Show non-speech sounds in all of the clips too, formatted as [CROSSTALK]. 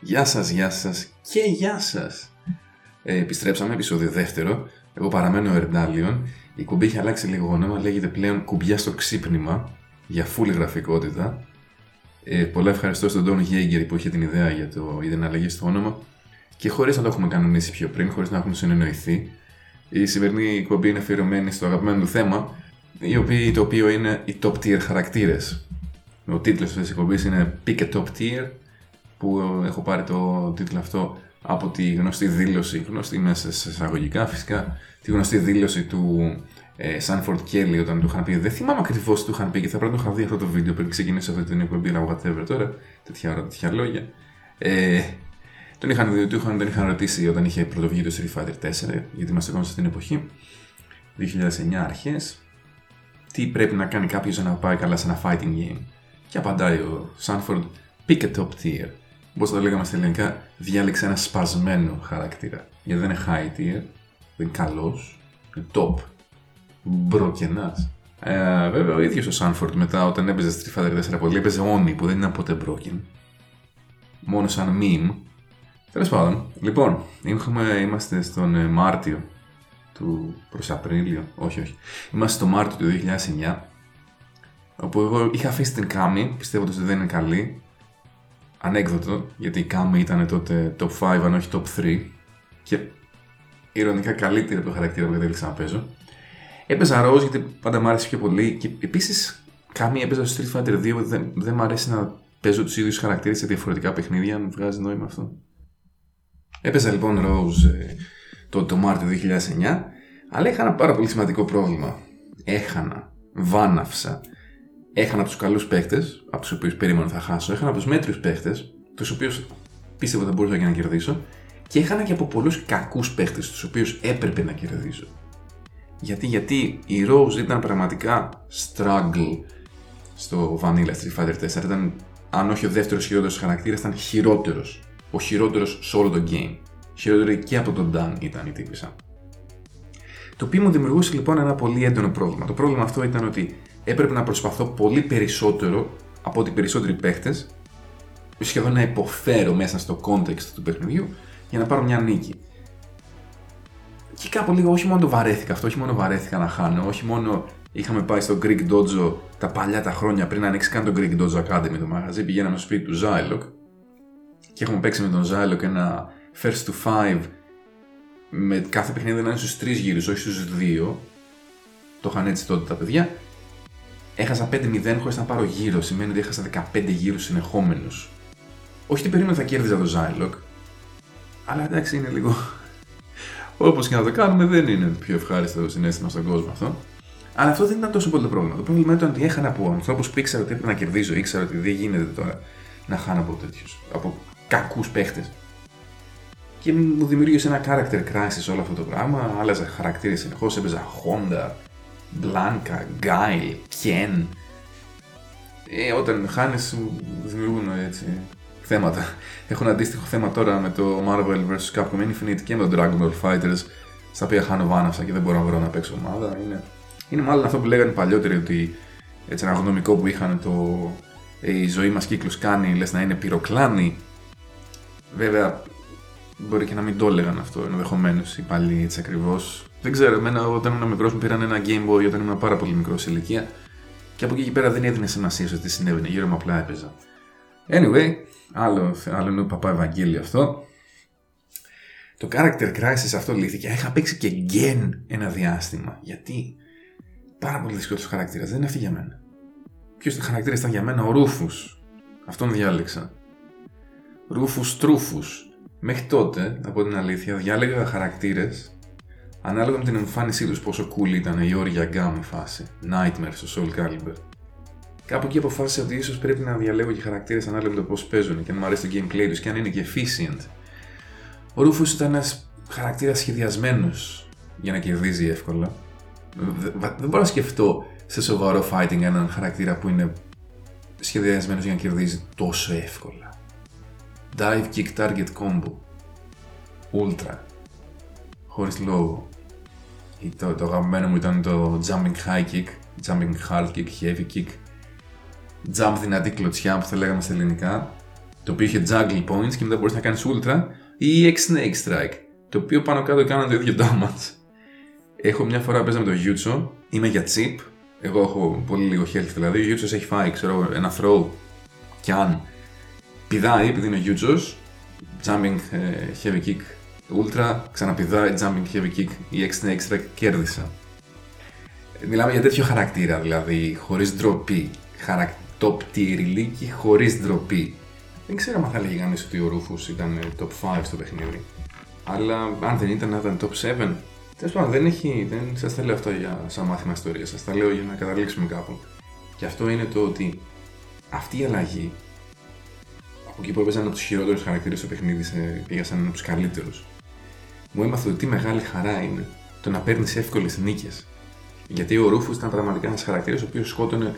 Γεια σας, γεια σας και γεια σας. Ε, επιστρέψαμε, επεισόδιο δεύτερο. Εγώ παραμένω ο Ερντάλιον. Η κουμπί έχει αλλάξει λίγο όνομα, λέγεται πλέον κουμπιά στο ξύπνημα για full γραφικότητα. Ε, πολλά ευχαριστώ στον Τον Γέγκερ που είχε την ιδέα για, το, για την αλλαγή στο όνομα και χωρίς να το έχουμε κανονίσει πιο πριν, χωρίς να έχουμε συνεννοηθεί. Η σημερινή εκπομπή είναι αφιερωμένη στο αγαπημένο του θέμα, το οποίο είναι οι top tier χαρακτήρες. Ο τίτλος της εκπομπή είναι Pick a Top Tier που έχω πάρει το τίτλο αυτό από τη γνωστή δήλωση, γνωστή μέσα σε εισαγωγικά φυσικά, τη γνωστή δήλωση του ε, Sanford Kelly όταν του είχαν πει. Δεν θυμάμαι ακριβώς τι του είχαν πει και θα πρέπει να το είχα δει αυτό το βίντεο πριν ξεκινήσω αυτή την εκπομπή, αλλά whatever τώρα, τέτοια ώρα, τέτοια λόγια. Ε, τον είχαν δει, του είχαν, τον είχαν ρωτήσει όταν είχε πρωτοβγεί το Street Fighter 4, γιατί είμαστε ακόμα στην εποχή, 2009 αρχές, τι πρέπει να κάνει κάποιος για να πάει καλά σε ένα fighting game. Και απαντάει ο Sanford, pick a top tier. Πώ θα το λέγαμε στα ελληνικά, διάλεξε ένα σπασμένο χαρακτήρα. Γιατί δεν είναι high tier, δεν είναι καλός, είναι top. Μπροκενάς. Ε, βέβαια, ο ίδιος ο Σάνφορντ μετά, όταν έπαιζε Street Fighter 4 πολύ, έπαιζε Oni που δεν ήταν ποτέ broken. Μόνο σαν meme. Τέλος πάντων, λοιπόν, είμαστε στον ε, Μάρτιο του προς Απρίλιο. Όχι, όχι. Είμαστε στο Μάρτιο του 2009. Όπου εγώ είχα αφήσει την Κάμι, πιστεύω ότι δεν είναι καλή ανέκδοτο, γιατί η Κάμι ήταν τότε top 5 αν όχι top 3 και ηρωνικά καλύτερη από το χαρακτήρα που κατέληξα να παίζω. Έπαιζα ροζ γιατί πάντα μου άρεσε πιο πολύ και επίσης Κάμι έπαιζα στο Street Fighter 2 δεν, δεν μου αρέσει να παίζω τους ίδιους χαρακτήρες σε διαφορετικά παιχνίδια, αν βγάζει νόημα αυτό. Έπαιζα λοιπόν Rose ε, το, το Μάρτιο 2009, αλλά είχα ένα πάρα πολύ σημαντικό πρόβλημα. Έχανα, βάναυσα, έχανα τους καλούς παίχτε, από τους οποίους περίμενα θα χάσω, έχανα από τους μέτριους παίχτε, τους οποίους πίστευα ότι μπορούσα και να κερδίσω, και έχανα και από πολλούς κακούς παίχτε, τους οποίους έπρεπε να κερδίσω. Γιατί, γιατί η Rose ήταν πραγματικά struggle στο Vanilla Street Fighter 4. Ήταν, αν όχι ο δεύτερος χειρότερος χαρακτήρας, ήταν χειρότερος. Ο χειρότερος σε όλο το game. Χειρότερη και από τον Dan ήταν η τύπησα. Το οποίο μου δημιουργούσε λοιπόν ένα πολύ έντονο πρόβλημα. Το πρόβλημα αυτό ήταν ότι έπρεπε να προσπαθώ πολύ περισσότερο από ότι περισσότεροι παίχτες, σχεδόν να υποφέρω μέσα στο context του παιχνιδιού για να πάρω μια νίκη. Και κάπου λίγο όχι μόνο το βαρέθηκα αυτό, όχι μόνο βαρέθηκα να χάνω, όχι μόνο είχαμε πάει στο Greek Dojo τα παλιά τα χρόνια πριν να ανοίξει καν το Greek Dojo Academy το μαγαζί, πηγαίναμε στο σπίτι του Zylok και έχουμε παίξει με τον Zylok ένα first to five με κάθε παιχνίδι να είναι στους τρεις γύρους, όχι στους δύο. Το είχαν έτσι τότε τα παιδιά Έχασα 5-0 χωρίς να πάρω γύρω. Σημαίνει ότι έχασα 15 γύρους συνεχόμενους. Όχι ότι περίμενα θα κέρδιζα το Zylok. Αλλά εντάξει είναι λίγο. Όπως και να το κάνουμε, δεν είναι το πιο ευχάριστο συνέστημα στον κόσμο αυτό. Αλλά αυτό δεν ήταν τόσο πολύ το πρόβλημα. Το πρόβλημα ήταν ότι έχανα από ανθρώπους που ήξερα ότι έπρεπε να κερδίζω. Ήξερα ότι δεν γίνεται τώρα να χάνω από τέτοιους. Από κακούς παίχτες. Και μου δημιούργησε ένα character crisis όλο αυτό το πράγμα. Άλλαζα χαρακτήρες συνεχώς. Έπαιζα Honda, Blanca, Guile, Ken. Ε, όταν χάνεις, δημιουργούν έτσι θέματα. Έχω ένα αντίστοιχο θέμα τώρα με το Marvel vs. Capcom Infinite και με το Dragon Ball Fighters, στα οποία χάνω βάναυσα και δεν μπορώ να βρω να παίξω ομάδα. Είναι, είναι μάλλον αυτό που λέγανε παλιότεροι ότι έτσι ένα γνωμικό που είχαν το ε, η ζωή μας κύκλους κάνει, λες να είναι πυροκλάνη. Βέβαια, μπορεί και να μην το έλεγαν αυτό ενδεχομένως οι πάλι έτσι ακριβώς. Δεν ξέρω, εμένα όταν ήμουν μικρός μου πήραν ένα Game Boy όταν ήμουν πάρα πολύ μικρός σε ηλικία και από εκεί και πέρα δεν έδινε σημασία σε τι συνέβαινε, γύρω μου απλά έπαιζα. Anyway, άλλο, άλλο είναι ο παπά Ευαγγέλιο αυτό. Το character crisis αυτό λύθηκε. Είχα παίξει και gen ένα διάστημα. Γιατί πάρα πολύ δύσκολος χαρακτήρας. Δεν είναι αυτή για μένα. Ποιος χαρακτήρα ήταν για μένα, ο Ρούφους. Αυτόν διάλεξα. Ρούφους τρούφους. Μέχρι τότε, από την αλήθεια, διάλεγα χαρακτήρες ανάλογα με την εμφάνισή τους πόσο cool ήταν η όρια γκάμ φάση. Nightmare στο Soul Calibur. Κάπου εκεί αποφάσισα ότι ίσως πρέπει να διαλέγω και χαρακτήρες ανάλογα με το πώς παίζουν και αν μου αρέσει το gameplay τους και αν είναι και efficient. Ο Ρούφος ήταν ένας χαρακτήρας σχεδιασμένος για να κερδίζει εύκολα. Δεν μπορώ να σκεφτώ σε σοβαρό fighting έναν χαρακτήρα που είναι σχεδιασμένος για να κερδίζει τόσο εύκολα. Dive kick target combo. Ultra. Χωρίς λόγο. Το, το αγαπημένο μου ήταν το jumping high kick, jumping hard kick, heavy kick, jump δυνατή κλωτσιά που θα λέγαμε στα ελληνικά, το οποίο είχε juggle points και μετά μπορείς να κάνεις ultra ή snake strike, το οποίο πάνω κάτω κάνανε το ίδιο damage. Έχω μια φορά παίζαμε το Jutsu, είμαι για chip, εγώ έχω πολύ λίγο health δηλαδή, ο Jutsu έχει φάει ξέρω, ένα throw και αν πηδάει επειδή είναι Jutsu, jumping ε, heavy kick ultra, ξαναπηδάει jumping heavy kick ή snake strike κέρδισα. Μιλάμε για τέτοιο χαρακτήρα δηλαδή, χωρίς ντροπή. Χαρακ... Top tier ηλίκη χωρίς ντροπή. Δεν ξέρω αν θα έλεγε κανείς ότι ο Ρούφους ήταν top 5 στο παιχνίδι. Αλλά αν δεν ήταν, να ήταν top 7. Τέλος πάντων, δεν, έχει, δεν σας τα λέω αυτό για, σαν μάθημα ιστορίας. Σας τα λέω για να καταλήξουμε κάπου. Και αυτό είναι το ότι αυτή η αλλαγή από εκεί που έπαιζαν από τους χειρότερους χαρακτήρες στο παιχνίδι σε, πήγα σαν από τους καλύτερους. Μου έμαθε ότι τι μεγάλη χαρά είναι το να παίρνεις εύκολες νίκες. Γιατί ο Ρούφου ήταν πραγματικά ένας χαρακτήρας ο οποίος σκότωνε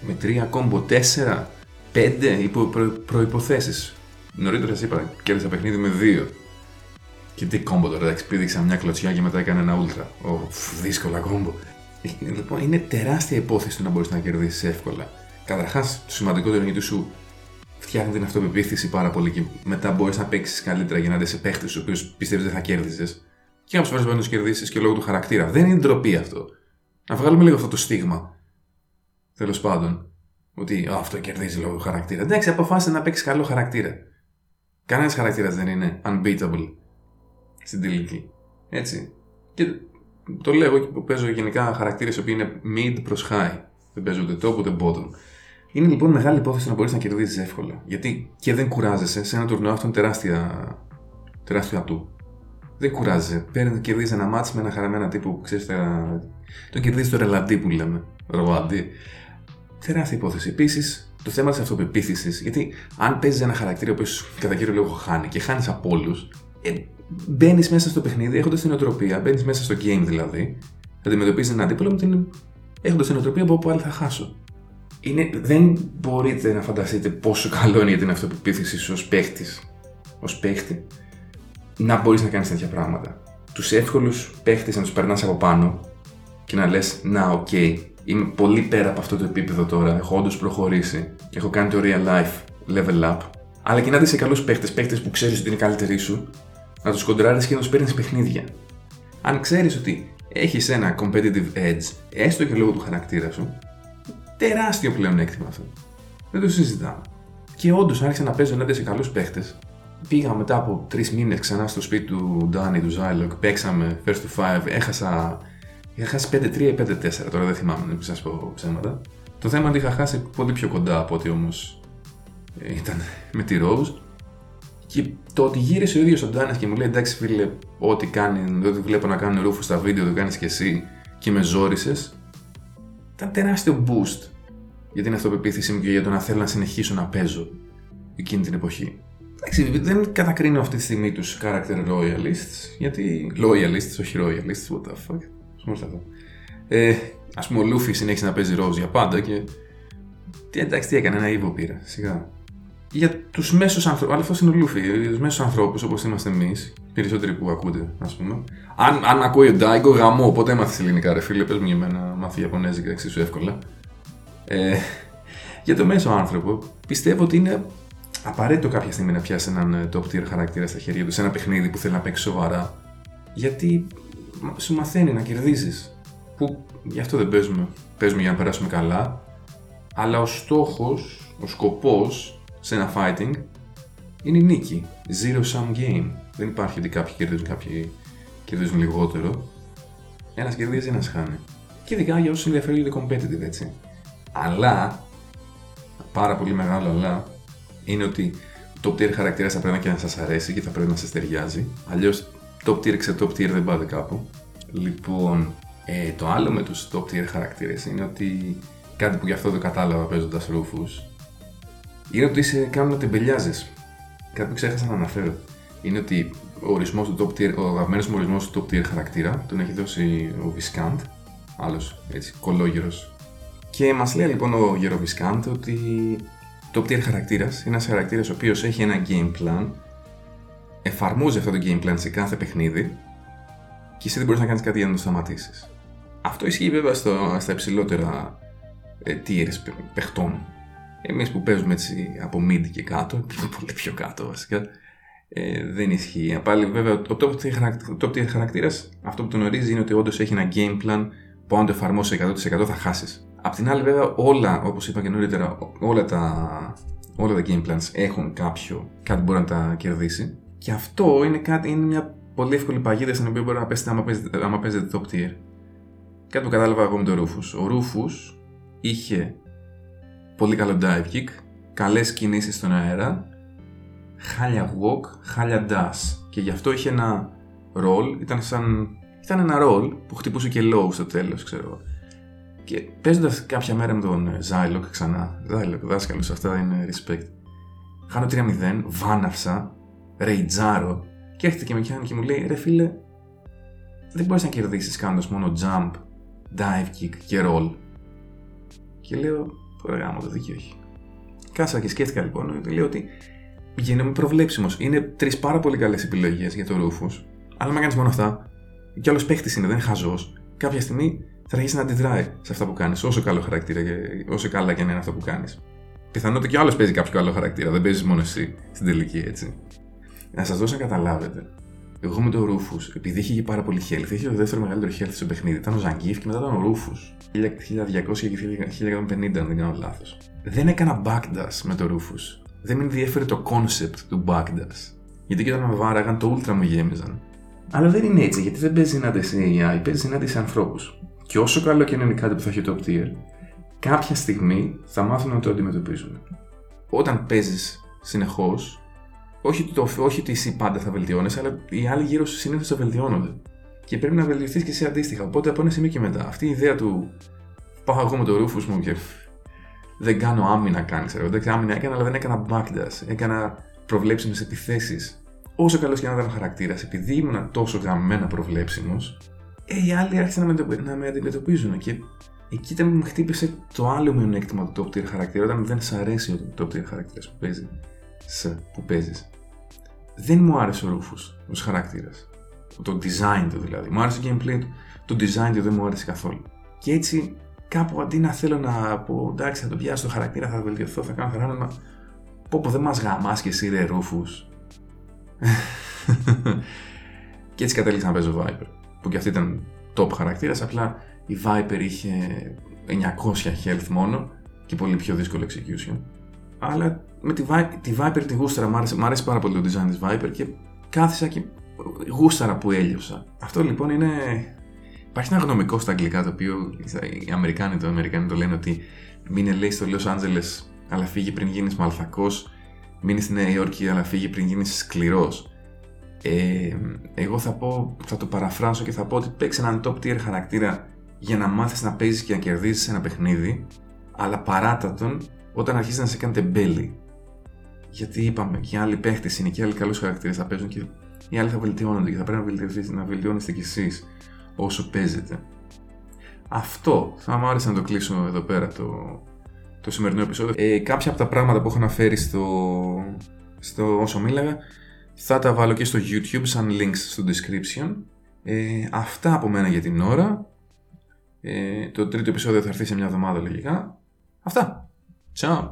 με 3 κόμπο, 4, 5 υπό προ, προποθέσει. Νωρίτερα σας είπα, κέρδισα παιχνίδι με 2. Και τι κόμπο τώρα, εντάξει, πήδηξα μια κλωτσιά και μετά έκανε ένα ούλτρα. Ω, δύσκολα κόμπο. Ε, λοιπόν, είναι τεράστια υπόθεση το να μπορείς να κερδίσεις εύκολα. Καταρχάς, το σημαντικότερο είναι γιατί σου φτιάχνει την αυτοπεποίθηση πάρα πολύ και μετά μπορείς να παίξεις καλύτερα για να σε παίχτες του οποίους πιστεύεις δεν θα κέρδιζες. Και κάποιε φορέ μπορεί να τους κερδίσεις και λόγω του χαρακτήρα. Δεν είναι ντροπή αυτό. Να βγάλουμε λίγο αυτό το στίγμα. Τέλος πάντων. Ότι αυτό κερδίζει λόγω του χαρακτήρα. Εντάξει, αποφάσισε να παίξεις καλό χαρακτήρα. Κανένας χαρακτήρας δεν είναι unbeatable στην τελική. Έτσι. Και το λέω εγώ που παίζω γενικά χαρακτήρες που είναι mid προς high. Δεν παίζω ούτε top ούτε bottom. Είναι λοιπόν μεγάλη υπόθεση να μπορείς να κερδίζεις εύκολα. Γιατί και δεν κουράζεσαι σε ένα τουρνουά αυτό είναι τεράστια, τεράστιο ατού. Δεν κουράζεσαι. Παίρνει, κερδίζει ένα μάτσο με ένα χαραμένα τύπο που ξέρει. Το κερδίζει το ρελαντί που λέμε. Ρολαντί. Τεράστια υπόθεση. Επίσης, το θέμα της αυτοπεποίθησης, γιατί αν παίζεις ένα χαρακτήρα που κατά κύριο λόγο χάνει και χάνεις από όλους, ε, μπαίνεις μέσα στο παιχνίδι έχοντας τη νοοτροπία, μπαίνεις μέσα στο game δηλαδή, αντιμετωπίζεις έναν αντίπολο με την. έχοντας τη νοοτροπία από όπου άλλη θα χάσω. Είναι, δεν μπορείτε να φανταστείτε πόσο καλό είναι για την αυτοπεποίθηση σου ως παίχτης, ως παίχτη, να μπορείς να κάνεις τέτοια πράγματα. Τους εύκολους παίχτες να τους περνάς από πάνω και να λες: Να, OK, okay, είμαι πολύ πέρα από αυτό το επίπεδο τώρα. Έχω όντως προχωρήσει. Έχω κάνει το real life level up. Αλλά και να δεις σε καλούς παίχτες, παίχτες που ξέρεις ότι είναι καλύτεροι σου, να τους κοντράρεις και να τους παίρνεις παιχνίδια. Αν ξέρεις ότι έχεις ένα competitive edge, έστω και λόγω του χαρακτήρα σου, τεράστιο πλεονέκτημα αυτό. Δεν το συζητάμε. Και όντως άρχισα να παίζω ενάντια σε καλούς παίχτες. Πήγα μετά από τρεις μήνες ξανά στο σπίτι του Ντάνι, του Ζάιλοκ, παίξαμε first to five, έχασα Είχα χάσει 5-3 ή 5-4, τώρα δεν θυμάμαι, να σας πω ψέματα. Το θέμα είναι ότι είχα χάσει πολύ πιο κοντά από ό,τι όμως ε, ήταν με τη Rose. Και το ότι γύρισε ο ίδιος ο Ντάνη και μου λέει: Εντάξει, φίλε, ό,τι κάνει, ό,τι βλέπω να κάνουν ρούφου στα βίντεο, το κάνεις και εσύ και με ζόρισες. Ήταν τεράστιο boost για την αυτοπεποίθησή μου και για το να θέλω να συνεχίσω να παίζω εκείνη την εποχή. Εντάξει, δεν κατακρίνω αυτή τη στιγμή τους character royalists, γιατί. loyalists, όχι royalists, what the fuck. Ε, Α πούμε, ο Λούφι συνέχισε να παίζει ροζ για πάντα και. Τι εντάξει, τι έκανε, ένα ύβο πήρα, σιγά. Για τους μέσους ανθρώπου, αλλά αυτό είναι ο Λούφι, για τους μέσους ανθρώπους όπως είμαστε εμείς, περισσότεροι που ακούτε, ας πούμε. Αν, αν ακούει ο Ντάιγκο, γαμό, οπότε έμαθες ελληνικά, ρε φίλε, πες μου για μένα, μάθει Ιαπωνέζικα εξίσου εύκολα. Ε, για το μέσο άνθρωπο, πιστεύω ότι είναι απαραίτητο κάποια στιγμή να πιάσει έναν ε, top tier χαρακτήρα στα χέρια του σε ένα παιχνίδι που θέλει να παίξει σοβαρά. Γιατί σου μαθαίνει να κερδίζεις. Που γι' αυτό δεν παίζουμε. Παίζουμε για να περάσουμε καλά. Αλλά ο στόχος, ο σκοπός σε ένα fighting είναι η νίκη. Zero sum game. Δεν υπάρχει ότι κάποιοι κερδίζουν, κάποιοι κερδίζουν λιγότερο. Ένας κερδίζει, ένας χάνει. Και ειδικά για όσους ενδιαφέρονται competitive έτσι. Αλλά, πάρα πολύ μεγάλο αλλά, είναι ότι το top tier χαρακτήρας θα πρέπει και να σας αρέσει και θα πρέπει να σας ταιριάζει. Αλλιώς top tier ξε top tier δεν πάτε κάπου. Λοιπόν, ε, το άλλο με τους top tier χαρακτήρες είναι ότι κάτι που γι' αυτό δεν κατάλαβα παίζοντας ρούφους είναι ότι σε κάνουν να τεμπελιάζεις. Κάτι που ξέχασα να αναφέρω. Είναι ότι ο ορισμός του top tier, ο αγαπημένος μου ορισμός του top tier χαρακτήρα τον έχει δώσει ο Viscant, άλλος έτσι κολόγερος. Και μας λέει λοιπόν ο Γερο Viscant ότι top tier χαρακτήρας είναι ένας χαρακτήρας ο οποίος έχει ένα game plan εφαρμόζει αυτό το game plan σε κάθε παιχνίδι και εσύ δεν μπορείς να κάνεις κάτι για να το σταματήσεις. Αυτό ισχύει βέβαια στο, στα υψηλότερα ε, tiers παιχτών. Εμείς που παίζουμε έτσι από mid και κάτω, [LAUGHS] πολύ πιο κάτω βασικά, ε, δεν ισχύει. Πάλι βέβαια ο top tier χαρακτήρας αυτό που τον ορίζει είναι ότι όντως έχει ένα game plan που αν το εφαρμόσει 100% θα χάσεις. Απ' την άλλη, βέβαια, όλα, όπως είπα και νωρίτερα, όλα τα, όλα τα game plans έχουν κάποιο, κάτι μπορεί να τα κερδίσει. Και αυτό είναι, κάτι, είναι μια πολύ εύκολη παγίδα στην οποία μπορεί να πέσετε άμα παίζετε, άμα παίζετε top tier. Κάτι που κατάλαβα εγώ με τον Rufus. Ο Rufus είχε πολύ καλό dive kick, καλές κινήσεις στον αέρα, χάλια walk, χάλια dash. Και γι' αυτό είχε ένα roll, ήταν σαν... Ήταν ένα roll που χτυπούσε και low στο τέλος, ξέρω. Και παίζοντας κάποια μέρα με τον Zylok ξανά, Zylok, δάσκαλος, αυτά είναι respect. Χάνω 3-0, βάναυσα, ρεϊτζάρω και έρχεται και με πιάνει και μου λέει: Ρε φίλε, δεν μπορείς να κερδίσεις κάνοντας μόνο jump, dive kick και roll. Και λέω: Ωραία, γάμο το δίκιο έχει. Κάσα και σκέφτηκα λοιπόν, λέω ότι γίνομαι προβλέψιμος. Είναι τρεις πάρα πολύ καλές επιλογές για το Rufus, αλλά με κάνεις μόνο αυτά. Κι άλλος παίχτης είναι, δεν είναι χαζός. Κάποια στιγμή θα αρχίσεις να αντιδράει σε αυτά που κάνεις, όσο καλό χαρακτήρα και όσο καλά και να είναι αυτό που κάνεις. Πιθανότητα κι άλλος παίζει κάποιο καλό χαρακτήρα, δεν παίζεις μόνο εσύ στην τελική έτσι. Να σας δώσω να καταλάβετε. Εγώ με τον Ρούφου, επειδή είχε πάρα πολύ health, είχε το δεύτερο μεγαλύτερο health στο παιχνίδι. Ήταν ο Ζαγκίφ και μετά ήταν ο Ρούφου. 1200 και 1150, αν δεν κάνω λάθος. Δεν έκανα backdash με τον Ρούφου. Δεν με ενδιαφέρει το concept του backdash. Γιατί και όταν με βάραγαν, το ultra μου γέμιζαν. Αλλά δεν είναι έτσι, γιατί δεν παίζει συνάντηση σε AI, παίζει συνάντηση σε ανθρώπους. Και όσο καλό και να είναι κάτι που θα έχει top tier, κάποια στιγμή θα μάθουν να το αντιμετωπίζουν. Όταν παίζεις συνεχώς, όχι, το, όχι ότι εσύ πάντα θα βελτιώνει, αλλά οι άλλοι γύρω σου συνήθως θα βελτιώνονται. Και πρέπει να βελτιωθείς και εσύ αντίστοιχα. Οπότε από ένα σημείο και μετά, αυτή η ιδέα του πάω εγώ με το ρούφους μου και δεν κάνω άμυνα κάνει. Δεν κάνω άμυνα έκανα, αλλά δεν έκανα backdash. Έκανα προβλέψιμες επιθέσεις. Όσο καλός και να ήταν ο χαρακτήρας, επειδή ήμουν τόσο γραμμένα προβλέψιμος, ε, οι άλλοι άρχισαν να με, να με αντιμετωπίζουν. Και εκεί ήταν που μου χτύπησε το άλλο μειονέκτημα του top tier χαρακτήρα, όταν δεν σ' αρέσει ο top tier χαρακτήρας που παίζει. Σε, που παίζεις. Δεν μου άρεσε ο Ρούφους ως χαρακτήρας. Το design του δηλαδή. Μου άρεσε το gameplay του. Το design του δεν μου άρεσε καθόλου. Και έτσι κάπου αντί να θέλω να πω εντάξει θα το πιάσω το χαρακτήρα, θα βελτιωθώ, θα κάνω χαράνα, πω πω δεν μας γαμάς και εσύ ρε Ρούφους. [LAUGHS] και έτσι κατέληξα να παίζω Viper που και αυτή ήταν top χαρακτήρας, απλά η Viper είχε 900 health μόνο και πολύ πιο δύσκολο execution. Αλλά με τη, Viper, τη Viper τη γούσταρα, μου άρεσε, μου άρεσε πάρα πολύ το design της Viper και κάθισα και γούσταρα που έλειωσα. Αυτό λοιπόν είναι... Υπάρχει ένα γνωμικό στα αγγλικά το οποίο οι Αμερικάνοι το, Αμερικάνοι το λένε ότι μείνε λέει στο Los Angeles αλλά φύγει πριν γίνεις μαλθακός, μείνει στη Νέα Υόρκη αλλά φύγει πριν γίνεις σκληρός. Ε, εγώ θα πω, θα το παραφράσω και θα πω ότι παίξει έναν top tier χαρακτήρα για να μάθεις να παίζεις και να κερδίσεις ένα παιχνίδι, αλλά παράτα τον όταν αρχίζεις να σε κάνει τεμπέλη. Γιατί είπαμε, και οι άλλοι παίχτες είναι και άλλοι καλούς χαρακτήρες θα παίζουν και οι άλλοι θα βελτιώνονται και θα πρέπει να, βελτιωθείτε, να βελτιώνεστε κι εσείς όσο παίζετε. Αυτό θα μου άρεσε να το κλείσω εδώ πέρα το, το σημερινό επεισόδιο. Ε, κάποια από τα πράγματα που έχω αναφέρει στο, στο όσο μίλαγα θα τα βάλω και στο YouTube σαν links στο description. Ε, αυτά από μένα για την ώρα. Ε, το τρίτο επεισόδιο θα έρθει σε μια εβδομάδα λογικά. Αυτά. Ciao.